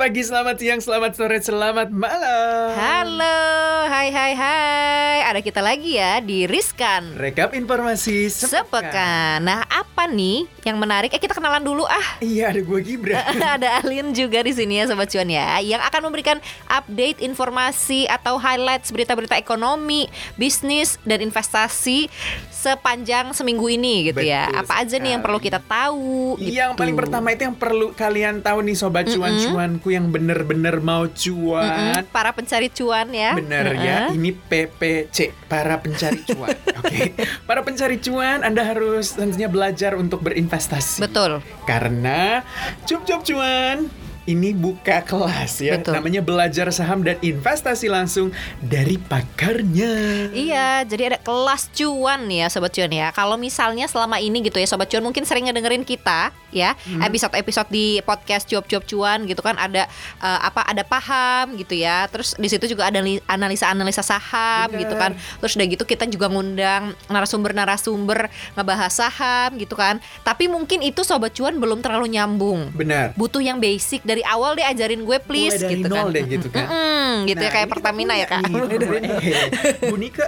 Pagi, selamat siang, selamat sore, selamat malam. Halo, hai hai hai. Ada kita lagi ya di Riskan Rekap informasi sepekan. Sepekan. Nah, apa nih yang menarik? Eh, kita kenalan dulu ah. Iya, ada gue Gibran. ada Alin juga di sini ya Sobat Cuan ya Yang akan memberikan update informasi atau highlights berita-berita ekonomi, bisnis, dan investasi sepanjang seminggu ini gitu ya Betul Apa aja nih yang sekali. perlu kita tahu Yang gitu. paling pertama itu yang perlu kalian tahu nih sobat cuan-cuanku yang bener-bener mau cuan. Mm-mm, Para pencari cuan ya Bener ya, ini PPC para pencari cuan. Oke, para pencari cuan Anda harus tentunya belajar untuk berinvestasi. Betul Karena cup-cup cuan ini buka kelas ya. Betul. Namanya belajar saham dan investasi langsung dari pakarnya. Iya, jadi ada kelas cuan ya Sobat Cuan ya Kalau misalnya selama ini gitu ya Sobat Cuan mungkin sering ngedengerin kita ya Hmm. Episode-episode di podcast cuap-cuap cuan gitu kan Ada eh, apa ada paham gitu ya Terus di situ juga ada li- analisa-analisa saham Bener. gitu kan Terus udah gitu kita juga ngundang narasumber-narasumber ngebahas saham gitu kan Tapi mungkin itu Sobat Cuan belum terlalu nyambung Benar. Butuh yang basic dari awal deh ajarin gue please Mulai dari gitu nol kan deh gitu kan. Mm-mm, gitu ya Nah, kayak Pertamina ya kak nih formula- eh, Bu Nika.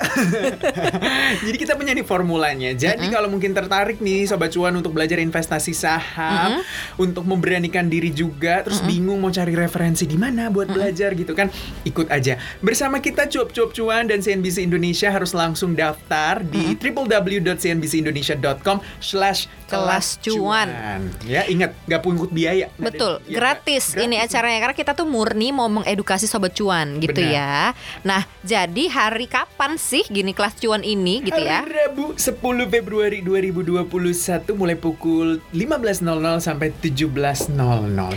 Jadi kita punya nih formulanya. Jadi kalau mungkin tertarik nih sobat cuan untuk belajar investasi saham, untuk memberanikan diri juga, terus bingung mau cari referensi di mana buat belajar gitu kan, ikut aja. Bersama kita cuap-cuap cuan dan CNBC Indonesia harus langsung daftar di www.cnbcindonesia.com/slash Kelas cuan. Ya ingat, gak pungut biaya. Nggak Betul, biaya. gratis. ini Gratis. acaranya karena kita tuh murni mau mengedukasi sobat cuan gitu Benar. ya. Nah, jadi hari kapan sih gini kelas cuan ini gitu ya? Hari Rabu 10 Februari 2021 mulai pukul 15.00 sampai 17.00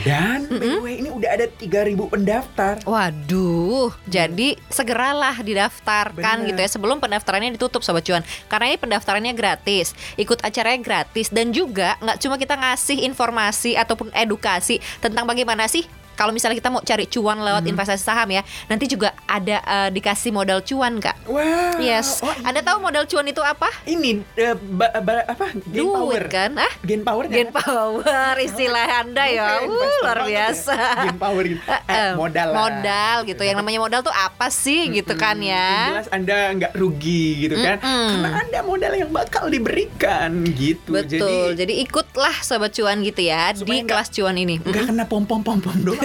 dan by the way ini udah ada 3000 pendaftar. Waduh, jadi segeralah didaftarkan Benar. gitu ya sebelum pendaftarannya ditutup sobat cuan. Karena ini pendaftarannya gratis, ikut acaranya gratis dan juga nggak cuma kita ngasih informasi ataupun edukasi tentang bagaimana sih kalau misalnya kita mau cari cuan lewat investasi saham ya, nanti juga ada eh, dikasih modal cuan kak. Wow. Yes, Oh, Anda tahu modal cuan itu apa? ini eh, ba- ba- apa? Gain Duit power. kan? Ah, Gain power Gain kan? power istilah Anda ya. Uh, luar biasa. Gain power gitu. Eh, modal lah. Modal gitu. Yang namanya modal tuh apa sih gitu kan ya? jelas Anda nggak rugi gitu kan. Mm-mm. Karena Anda modal yang bakal diberikan gitu. Betul. Jadi Jadi, ikutlah sobat cuan gitu ya Supaya di nggak- kelas cuan ini. nggak kena pom-pom-pom-pom doang.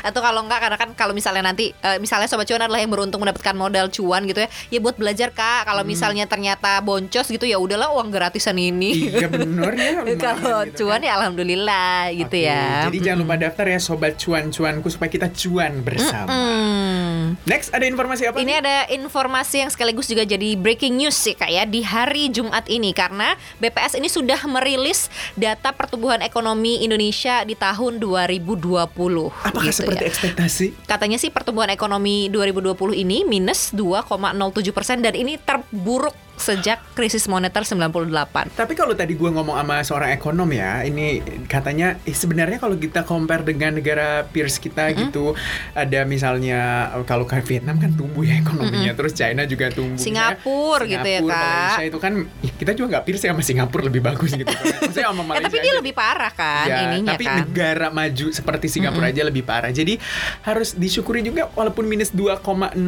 Atau kalau enggak karena kan kalau misalnya nanti eh, misalnya sobat cuan adalah yang beruntung mendapatkan modal cuan gitu ya. Ya buat belajar Kak. Kalau misalnya ternyata boncos gitu ya udahlah uang gratisan ini. iya bener ya. lumayan kalau gitu cuan kan. ya alhamdulillah gitu Oke, ya. Jadi jangan lupa daftar ya sobat cuan-cuanku supaya kita cuan bersama. Hmm. Next ada informasi apa? Ini ada informasi yang sekaligus juga jadi breaking news sih kak ya di hari Jumat ini karena BPS ini sudah merilis data pertumbuhan ekonomi Indonesia di tahun 2020. Apakah gitu seperti ya. ekspektasi? Katanya sih pertumbuhan ekonomi 2020 ini minus 2,07 persen dan ini terburuk sejak krisis moneter 98. Tapi kalau tadi gue ngomong sama seorang ekonom ya, ini katanya eh, sebenarnya kalau kita compare dengan negara peers kita gitu, ada misalnya eh, kalau kayak Vietnam kan tumbuh ya ekonominya, terus China juga tumbuh. Singapura gitu ya, Singapura, Kak. Malaysia itu kan kita juga nggak peers ya sama Singapura lebih bagus gitu. kan. Maksudnya sama Malaysia. tapi dia aja. lebih parah kan Ya, ininya tapi kan. negara maju seperti Singapura aja lebih parah. Jadi harus disyukuri juga walaupun minus 2,07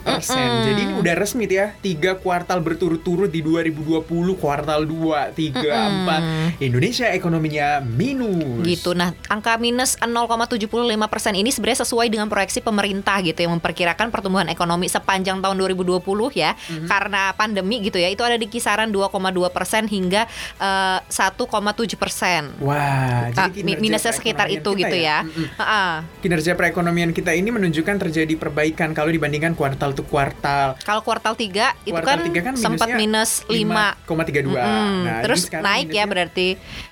persen. Jadi ini udah resmi ya tiga kuartal berturut-turut di 2020 kuartal 2, 3, 4 Indonesia ekonominya minus. gitu. Nah, angka minus 0,75 persen ini sebenarnya sesuai dengan proyeksi pemerintah gitu yang memperkirakan pertumbuhan ekonomi sepanjang tahun 2020 ya, Mhm. karena pandemi gitu ya, itu ada di kisaran 2,2 persen hingga eh, 1,7 persen. Wah, Ah, jadi kinerja minusnya sekitar itu kita gitu ya. Mm-mm. Heeh. Kinerja perekonomian kita ini menunjukkan terjadi perbaikan kalau dibandingkan kuartal ke kuartal. Kalau kuartal 3 itu kuartal kan tiga kan kan Sempat minus lima. 5,32. Mm-mm. Nah, ini Terus naik ya berarti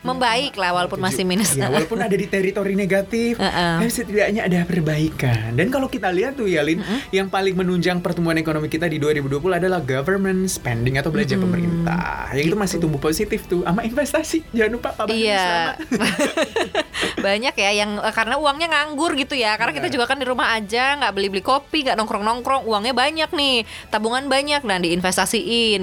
membaik lah walaupun masih minus. Ya, walaupun ada di teritori negatif, Heeh. tapi setidaknya ada perbaikan. Dan kalau kita lihat tuh ya, Lin, yang paling menunjang pertumbuhan ekonomi kita di 2020 adalah government spending atau belanja pemerintah. Yang itu masih tumbuh positif tuh, sama investasi. Jangan lupa Pak Iya. Banyak ya yang eh, karena uangnya nganggur gitu ya. Karena kita Benar. juga kan di rumah aja nggak beli-beli kopi, nggak nongkrong-nongkrong, uangnya banyak nih. Tabungan banyak dan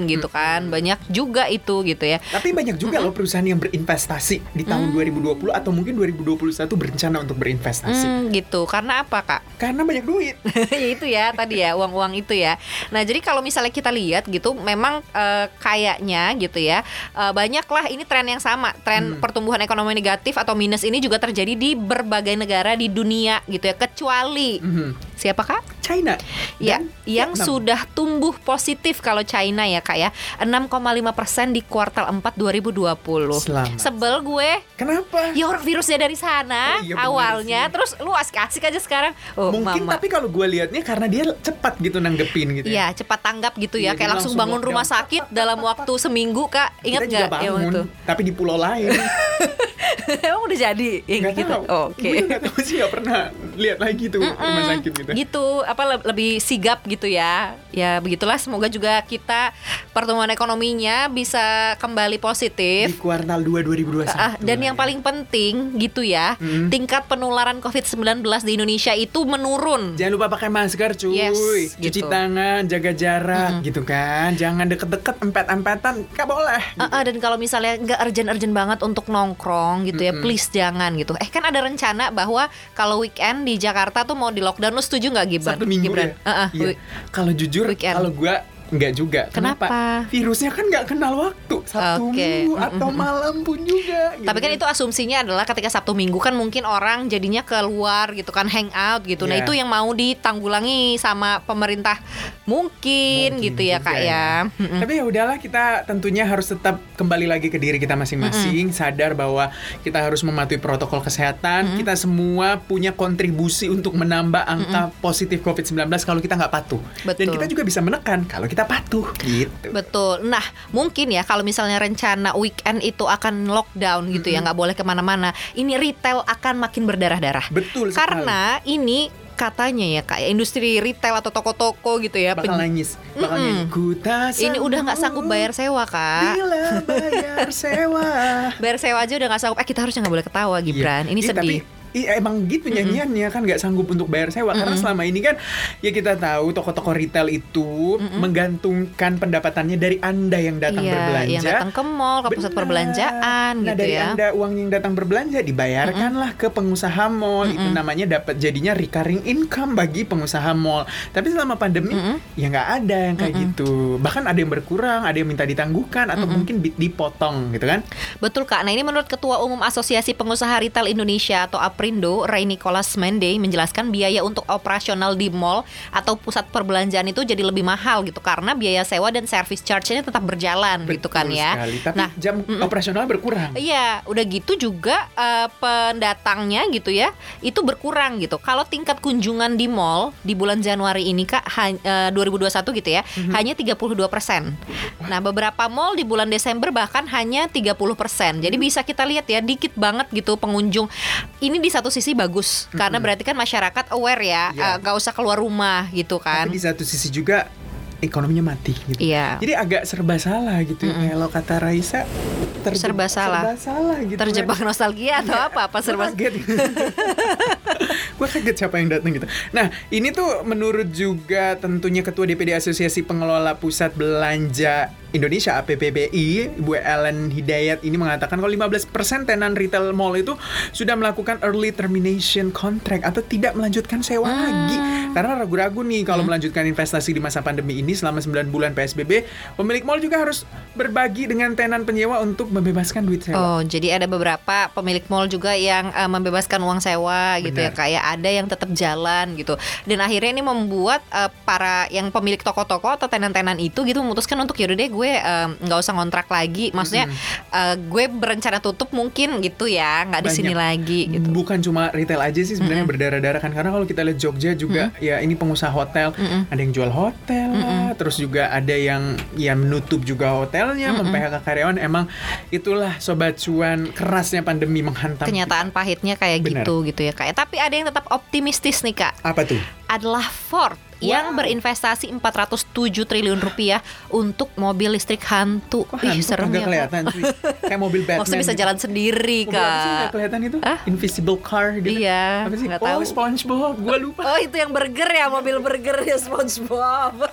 gitu kan. Banyak juga itu gitu ya. Tapi banyak juga loh perusahaan yang berinvestasi di tahun 2020 atau mungkin 2021 berencana untuk berinvestasi. Hmm, gitu. Karena apa, Kak? Karena banyak duit. ya itu ya tadi ya uang-uang itu ya. Nah jadi kalau misalnya kita lihat gitu, memang eh, kayaknya gitu ya eh, banyaklah ini tren yang sama, tren pertumbuhan ekonomi negatif atau minus ini juga terjadi di berbagai negara di dunia gitu ya, kecuali Mhm. Siapa kak? China. Ya, Dan yang Vietnam. sudah tumbuh positif kalau China ya kak ya 6,5 persen di kuartal 4 2020 Selamat. Sebel gue Kenapa? Ya orang virusnya dari sana Oh, iya awalnya sih. Terus lu asik-asik aja sekarang oh, Mungkin mama. tapi kalau gue liatnya karena dia cepat gitu nanggepin gitu ya. Iya, cepat tanggap gitu ya. Iya, Kayak langsung langsung bangun rumah sakit dalam waktu seminggu, Kak. Ingat nggak bangun, itu? tapi di pulau lain. Emang udah jadi yang Nggak gitu. Oh, Oke. Gue nggak tahu sih nggak pernah lihat lagi tuh rumah sakit gitu. Gitu, apa le- lebih sigap gitu ya. Ya begitulah semoga juga kita pertumbuhan ekonominya bisa kembali Di positif. kuartal 2 2021. Ah, dan yang ya. paling penting gitu ya, Mm. tingkat penularan COVID-19 di Indonesia itu menurun. Jangan lupa pakai masker cuy Yes, Cuci gitu. tangan, jaga jarak gitu kan Jangan deket-deket, empet-empetan Gak boleh Ah, ah, dan kalau misalnya nggak urgent-urgent banget untuk nongkrong gitu ya, please jangan gitu. Eh kan ada rencana bahwa kalau weekend di Jakarta tuh mau di lockdown, lu setuju nggak Gibran? Sabtu minggu Gibran? ya Ah, ah, Iya. wi- Kalau jujur, kalau gua Enggak juga Kenapa? Virusnya kan nggak kenal waktu Sabtu Oke. minggu atau malam pun juga gitu Tapi kan itu asumsinya adalah ketika Sabtu Minggu kan mungkin orang jadinya keluar gitu kan hangout gitu. Nah Iya. itu yang mau ditanggulangi sama pemerintah mungkin, Mungkin gitu ya kak ya. Mm-mm. Tapi ya udahlah kita tentunya harus tetap kembali lagi ke diri kita masing-masing, sadar bahwa kita harus mematuhi protokol kesehatan. Kita semua punya kontribusi untuk menambah angka positif COVID-19 kalau kita nggak patuh. Dan Betul. kita juga bisa menekan kalau kita patuh gitu. Betul. Nah, mungkin ya kalau misalnya rencana weekend itu akan lockdown gitu ya, nggak boleh ke mana-mana. Ini retail akan makin berdarah-darah. Betul sekali. Karena ini katanya ya kak, ya, industri retail atau toko-toko gitu ya. bakal pen- nangis, bakal Mm-mm. nyanyi. Ku tak ini udah nggak sanggup bayar sewa kak. Bila bayar sewa. Bayar sewa aja udah nggak sanggup. Eh kita harusnya nggak boleh ketawa Gibran. Iya. Ini Ih, sedih. Tapi emang gitu nyanyiannya kan nggak sanggup untuk bayar sewa karena selama ini kan ya kita tahu toko-toko retail itu menggantungkan pendapatannya dari anda yang datang iya, berbelanja. yang datang ke mall, ke pusat Benar. perbelanjaan nah, gitu dari ya. anda uang yang datang berbelanja dibayarkanlah ke pengusaha mall itu namanya dapat jadinya recurring income bagi pengusaha mall. Tapi selama pandemi ya nggak ada yang kayak gitu. Bahkan ada yang berkurang, ada yang minta ditangguhkan atau mungkin bi- dipotong gitu kan. Betul Kak. Nah ini menurut Ketua Umum Asosiasi Pengusaha Retail Indonesia atau APRINDO, Ray Nicholas Mende menjelaskan biaya untuk operasional di mall atau pusat perbelanjaan itu jadi lebih mahal gitu karena biaya sewa dan service charge-nya tetap berjalan gitu kan Betul ya. sekali. Tapi Nah, jam operasional berkurang. Iya, udah gitu juga eh, pendatangnya gitu ya, itu berkurang gitu. Kalau tingkat kunjungan di mall di bulan Januari ini kak, ha- eh, 2021 gitu ya, Mhm. hanya 32 persen. Nah, beberapa mall di bulan Desember bahkan hanya 30 persen. Jadi bisa kita lihat ya, dikit banget gitu pengunjung. Ini di satu sisi bagus, karena berarti kan masyarakat aware ya. Iya. eh, gak usah keluar rumah gitu kan. Tapi di satu sisi juga ekonominya mati gitu. Iya. Jadi agak serba salah gitu. Kalau kata Raisa terje- Serba salah. Serba salah gitu. Terjebak nostalgia atau apa? Apa serba kaget. Gue kaget siapa yang datang gitu. Nah, ini tuh menurut juga tentunya Ketua DPD Asosiasi Pengelola Pusat Belanja Indonesia APPBI, Ibu Ellen Hidayat ini mengatakan kalau 15% tenan retail mall itu sudah melakukan early termination contract atau tidak melanjutkan sewa lagi. Karena ragu-ragu nih kalau melanjutkan investasi di masa pandemi ini selama 9 bulan PSBB, pemilik mall juga harus berbagi dengan tenan penyewa untuk membebaskan duit sewa. Oh, jadi ada beberapa pemilik mall juga yang eh, membebaskan uang sewa gitu ya, Benar. kayak ada yang tetap jalan gitu. Dan akhirnya ini membuat eh, para yang pemilik toko-toko atau tenan-tenan itu gitu memutuskan untuk yaudah deh gue nggak usah ngontrak lagi. Maksudnya eh, gue berencana tutup mungkin gitu ya, nggak di sini lagi gitu. Bukan cuma retail aja sih sebenarnya berdarah-darah kan karena kalau kita lihat Jogja juga ya ini pengusaha hotel, ada yang jual hotel lah, terus juga ada yang ya menutup juga hotelnya, mem-PHK karyawan. Emang itulah sobat cuan kerasnya pandemi menghantam. Kenyataan pahitnya kayak Benar. gitu gitu ya kak. Tapi ada yang tetap optimistis nih kak. Apa tuh? Adalah Ford yang berinvestasi 407 triliun rupiah untuk mobil listrik hantu. Kok Ih, hantu serem ya, kelihatan cuy? Kayak mobil Batman. Maksudnya bisa gitu. jalan sendiri Mobil sih kak. kelihatan itu? Hah? Invisible car gitu. Iya, Apa sih? oh, tahu. SpongeBob. Gua lupa. Oh itu yang burger ya mobil burger ya SpongeBob.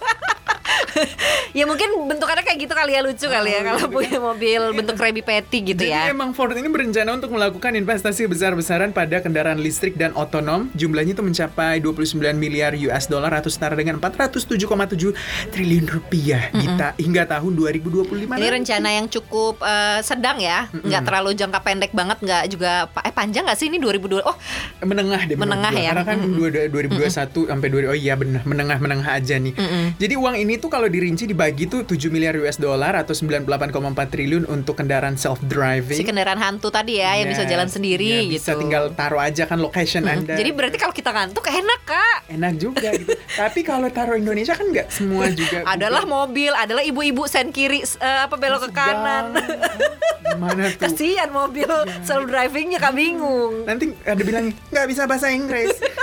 ya mungkin bentukannya kayak gitu kali ya lucu kali ya Oh, kalau gitu punya mobil bentuk Krabby Patty gitu Jadi ya. emang Ford ini berencana untuk melakukan investasi besar-besaran pada kendaraan listrik dan otonom. Jumlahnya itu mencapai 29 miliar US dollar atau setara dengan 407,7 triliun rupiah kita hingga tahun 2025. Ini rencana yang cukup eh, sedang ya, nggak terlalu jangka pendek banget, nggak juga eh panjang nggak sih ini 2002? Oh menengah deh Menengah gua. ya? karena kan dua- dua- 2021 sampai 2 oh iya benar menengah menengah aja nih jadi uang ini tuh kalau dirinci dibagi tuh 7 miliar US dollar atau 98,4 triliun untuk kendaraan self driving si kendaraan hantu tadi ya yang bisa jalan sendiri gitu. bisa tinggal taruh aja kan location anda Jadi berarti kalau kita ngantuk enak kak. enak juga gitu tapi kalau taruh Indonesia kan nggak semua juga Adalah mobil, adalah ibu-ibu sen kiri eh, apa belok ke kanan. Gimana tuh? Kasihan mobil self drivingnya kak bingung. Nanti ada bilang nggak bisa bahasa Inggris.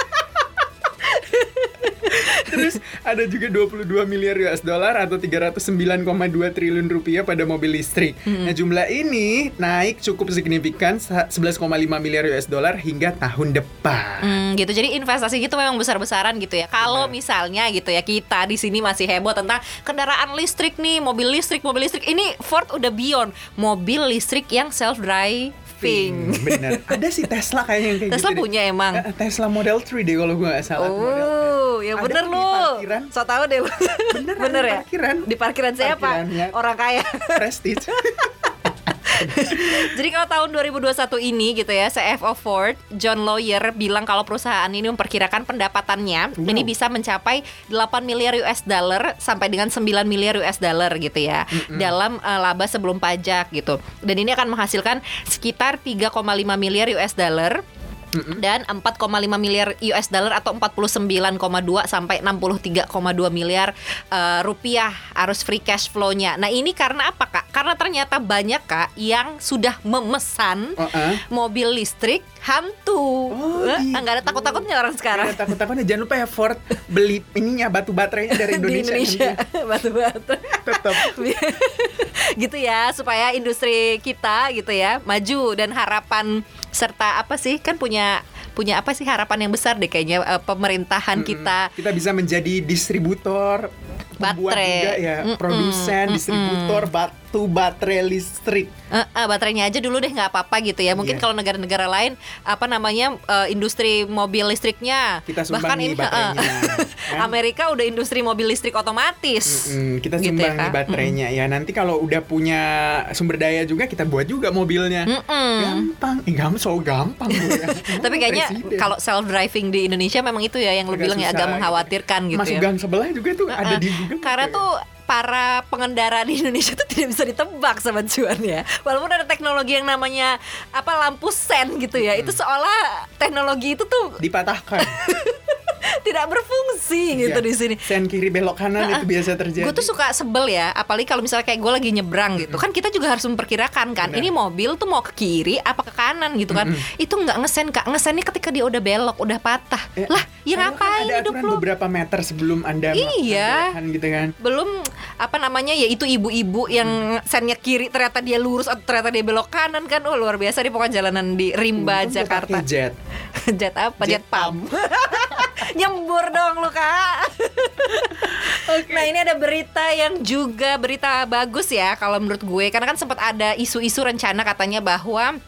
Terus ada juga 22 miliar US dollar atau 309,2 triliun rupiah pada mobil listrik. Nah, jumlah ini naik cukup signifikan sa- 11,5 miliar US dollar hingga tahun depan. Hmm, gitu. Jadi investasi gitu memang besar-besaran gitu ya. Kalau misalnya gitu ya kita di sini masih heboh tentang kendaraan listrik nih, mobil listrik, mobil listrik. Ini Ford udah beyond mobil listrik yang self driving. Bener. Ada sih Tesla kayaknya yang kayak Tesla gitu deh. punya emang. Eh, Tesla Model 3 deh kalau gue nggak salah. Oh, Ada bener lu. parkiran. So tau deh. Bener, bener di ya? parkiran. Di parkiran siapa? Orang kaya. Prestige. Jadi kalau tahun 2021 ini gitu ya, CFO Ford, John Lawyer bilang kalau perusahaan ini memperkirakan pendapatannya Wow. ini bisa mencapai 8 miliar US dollar sampai dengan 9 miliar US dollar gitu ya. Dalam eh, laba sebelum pajak gitu. Dan ini akan menghasilkan sekitar 3,5 miliar US dollar dan 4,5 miliar US dollar atau 49,2 sampai 63,2 miliar eh, rupiah arus free cash flow-nya. Nah, ini karena apa, Kak? Karena ternyata banyak, Kak, yang sudah memesan ah. mobil listrik hantu. Oh, Eh, gitu. nggak ada takut-takutnya orang sekarang. Takut takutnya jangan lupa ya Ford beli ininya batu baterainya dari Indonesia. di Indonesia batu-batu Tetap. gitu ya supaya industri kita gitu ya maju dan harapan serta apa sih kan punya punya apa sih harapan yang besar deh kayaknya eh, pemerintahan kita Kita bisa menjadi distributor, Baterai. juga ya, Mm-mm, produsen, distributor batu baterai listrik. Eh, eh, baterainya aja dulu deh nggak apa-apa gitu ya mungkin Iya. kalau negara-negara lain apa namanya eh, industri mobil listriknya Kita bahkan ini baterainya, kan? Amerika udah industri mobil listrik otomatis Mm, kita Gitu sumbang ya, nih Kak? baterainya ya. Nanti kalau udah punya sumber daya juga kita buat juga mobilnya. Mm-mm. Gampang, eh, gampang so gampang. Ya. Tapi kayaknya Presiden. kalau self driving di Indonesia memang itu ya yang lu Agak bilang ya susah agak gitu. mengkhawatirkan gitu Masuk ya. gang sebelah juga tuh ada di Google. Karena tuh para pengendara di Indonesia tuh tidak bisa ditebak sama cuan ya. Walaupun ada teknologi yang namanya apa lampu sen gitu ya. Itu seolah teknologi itu tuh dipatahkan. tidak berfungsi gitu Iya. di sini. Sen kiri belok kanan itu biasa terjadi. Gue tuh suka sebel ya, apalagi kalau misalnya kayak gue lagi nyebrang gitu kan kita juga harus memperkirakan kan, Benar. ini mobil tuh mau ke kiri apa ke kanan gitu kan, itu nggak ngesen kak, ngesennya ketika dia udah belok, udah patah, Eh, lah ya Padahal ngapain kan ada hidup lu? beberapa meter sebelum anda Iya. kan gitu kan. belum apa namanya ya itu ibu-ibu yang sennya kiri ternyata dia lurus atau ternyata dia belok kanan kan oh luar biasa di pokoknya jalanan di Rimba Untung Jakarta jet. jet apa jet, Jet pump nyembur dong lu kak nah ini ada berita yang juga berita bagus ya kalau menurut gue. Karena kan sempat ada isu-isu rencana katanya bahwa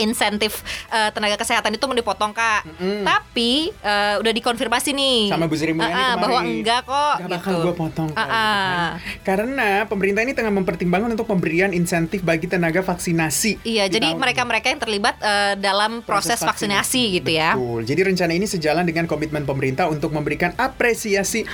insentif eh, tenaga kesehatan itu mau dipotong kak. Mm-mm. Tapi eh, udah dikonfirmasi nih Sama Bu Sri Mulyani ah, kemarin. bahwa enggak kok. Gak bakal gitu. gue potong ah. kan. Karena pemerintah ini tengah mempertimbangkan untuk pemberian insentif bagi tenaga vaksinasi Iya, di jadi mereka-mereka yang terlibat eh, dalam proses, vaksinasi, gitu ya. Betul. Jadi rencana ini sejalan dengan komitmen pemerintah untuk memberikan apresiasi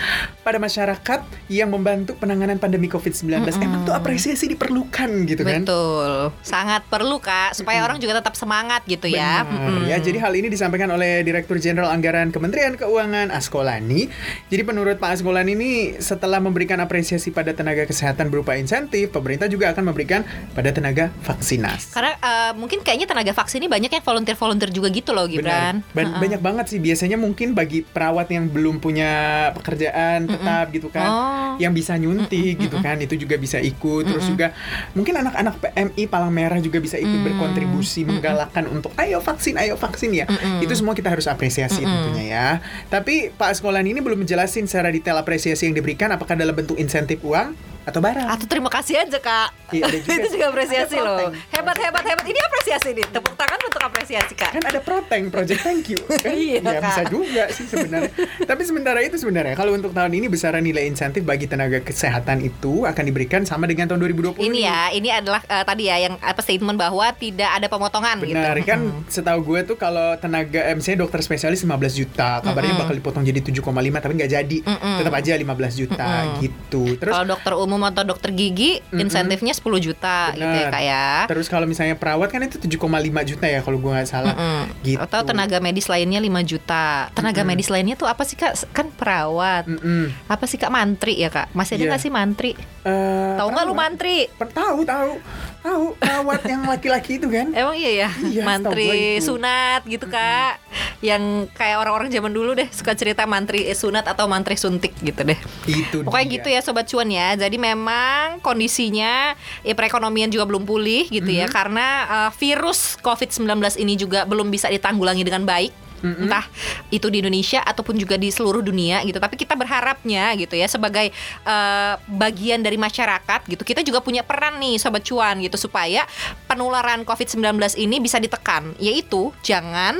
pada masyarakat yang membantu penanganan pandemi COVID-19. Emang tuh apresiasi diperlukan gitu kan? Betul, sangat perlu kak supaya orang juga tetap semangat gitu ya. Benar, Mm-mm. ya. Jadi hal ini disampaikan oleh Direktur Jenderal Anggaran Kementerian Keuangan Askolani. Jadi menurut Pak Askolani ini setelah memberikan apresiasi pada tenaga kesehatan berupa insentif, pemerintah juga akan memberikan pada tenaga vaksinasi. Karena eh, mungkin kayaknya tenaga vaksin ini banyak yang volunteer-volunteer juga gitu loh Gibran. Benar. Ha-ha. Banyak banget sih biasanya mungkin bagi perawat yang belum punya pekerjaan tetap gitu kan, Oh. yang bisa nyuntik gitu kan, itu juga bisa ikut. Terus juga mungkin anak-anak PMI Palang Merah juga bisa ikut berkontribusi menggalakkan untuk ayo vaksin, ayo vaksin ya. Itu semua kita harus apresiasi tentunya ya. Tapi Pak Sekolah ini belum menjelasin secara detail apresiasi yang diberikan apakah dalam bentuk insentif uang atau barang. Atau terima kasih aja kak. Iya, juga itu juga apresiasi Ada loh. proteng. Hebat hebat hebat. Ini apresiasi nih. Tepuk tangan untuk apresiasi kak. kan ada proteng project thank you kan Iya, ya Kak. bisa juga sih sebenarnya tapi sementara itu sebenarnya kalau untuk tahun ini besaran nilai insentif bagi tenaga kesehatan itu akan diberikan sama dengan tahun 2020 Ini nih. ya, ini adalah eh, tadi ya yang apa statement bahwa tidak ada pemotongan Benar gitu. kan setahu gue tuh kalau tenaga eh, misalnya dokter spesialis 15 juta kabarnya bakal dipotong jadi 7,5 tapi nggak jadi tetap aja 15 juta gitu terus Kalau dokter umum atau dokter gigi insentifnya 10 juta gitu ya kak ya. terus kalau misalnya perawat kan itu 7,5 juta ya kalau gue nggak salah Mm. gitu Atau tenaga medis lainnya 5 juta. Tenaga medis lainnya tuh apa sih kak? Kan perawat. Mm-mm. Apa sih kak mantri ya kak? Masih ada Iya. nggak sih mantri? Eh, Tahu nggak lu mantri? Tahu tahu tahu perawat yang laki-laki itu kan Emang iya ya, Iya, mantri itu. sunat gitu kak, yang kayak orang-orang zaman dulu deh suka cerita mantri sunat atau mantri suntik gitu deh. itu Pokoknya dia. gitu ya sobat cuan ya. Jadi memang kondisinya ya perekonomian juga belum pulih gitu Mhm. ya karena uh, virus COVID-19 ini juga belum bisa ditanggulangi dengan baik. Mhm. Entah itu di Indonesia ataupun juga di seluruh dunia gitu. Tapi kita berharapnya gitu ya sebagai uh, bagian dari masyarakat gitu. Kita juga punya peran nih sobat cuan gitu supaya penularan COVID-19 ini bisa ditekan. Yaitu jangan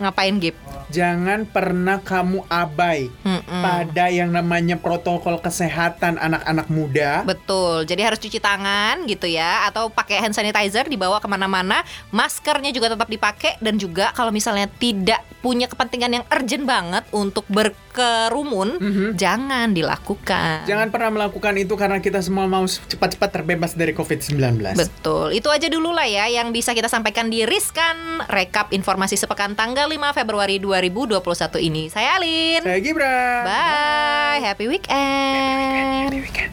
ngapain Gip? Jangan pernah kamu abai Mm-mm. pada yang namanya protokol kesehatan anak-anak muda. Betul, jadi harus cuci tangan gitu ya Atau pakai hand sanitizer dibawa ke mana-mana. Maskernya juga tetap dipakai Dan juga kalau misalnya tidak punya kepentingan yang urgent banget Untuk berkerumun Jangan dilakukan. Jangan pernah melakukan itu karena kita semua mau cepat-cepat terbebas dari COVID-19 Betul, itu aja dulu lah ya Yang bisa kita sampaikan di Riskan Rekap informasi sepekan tanggal 5 Februari 2021 ini. Saya Alin. Saya Gibran. Bye. Bye. Happy weekend. Happy weekend. Happy weekend.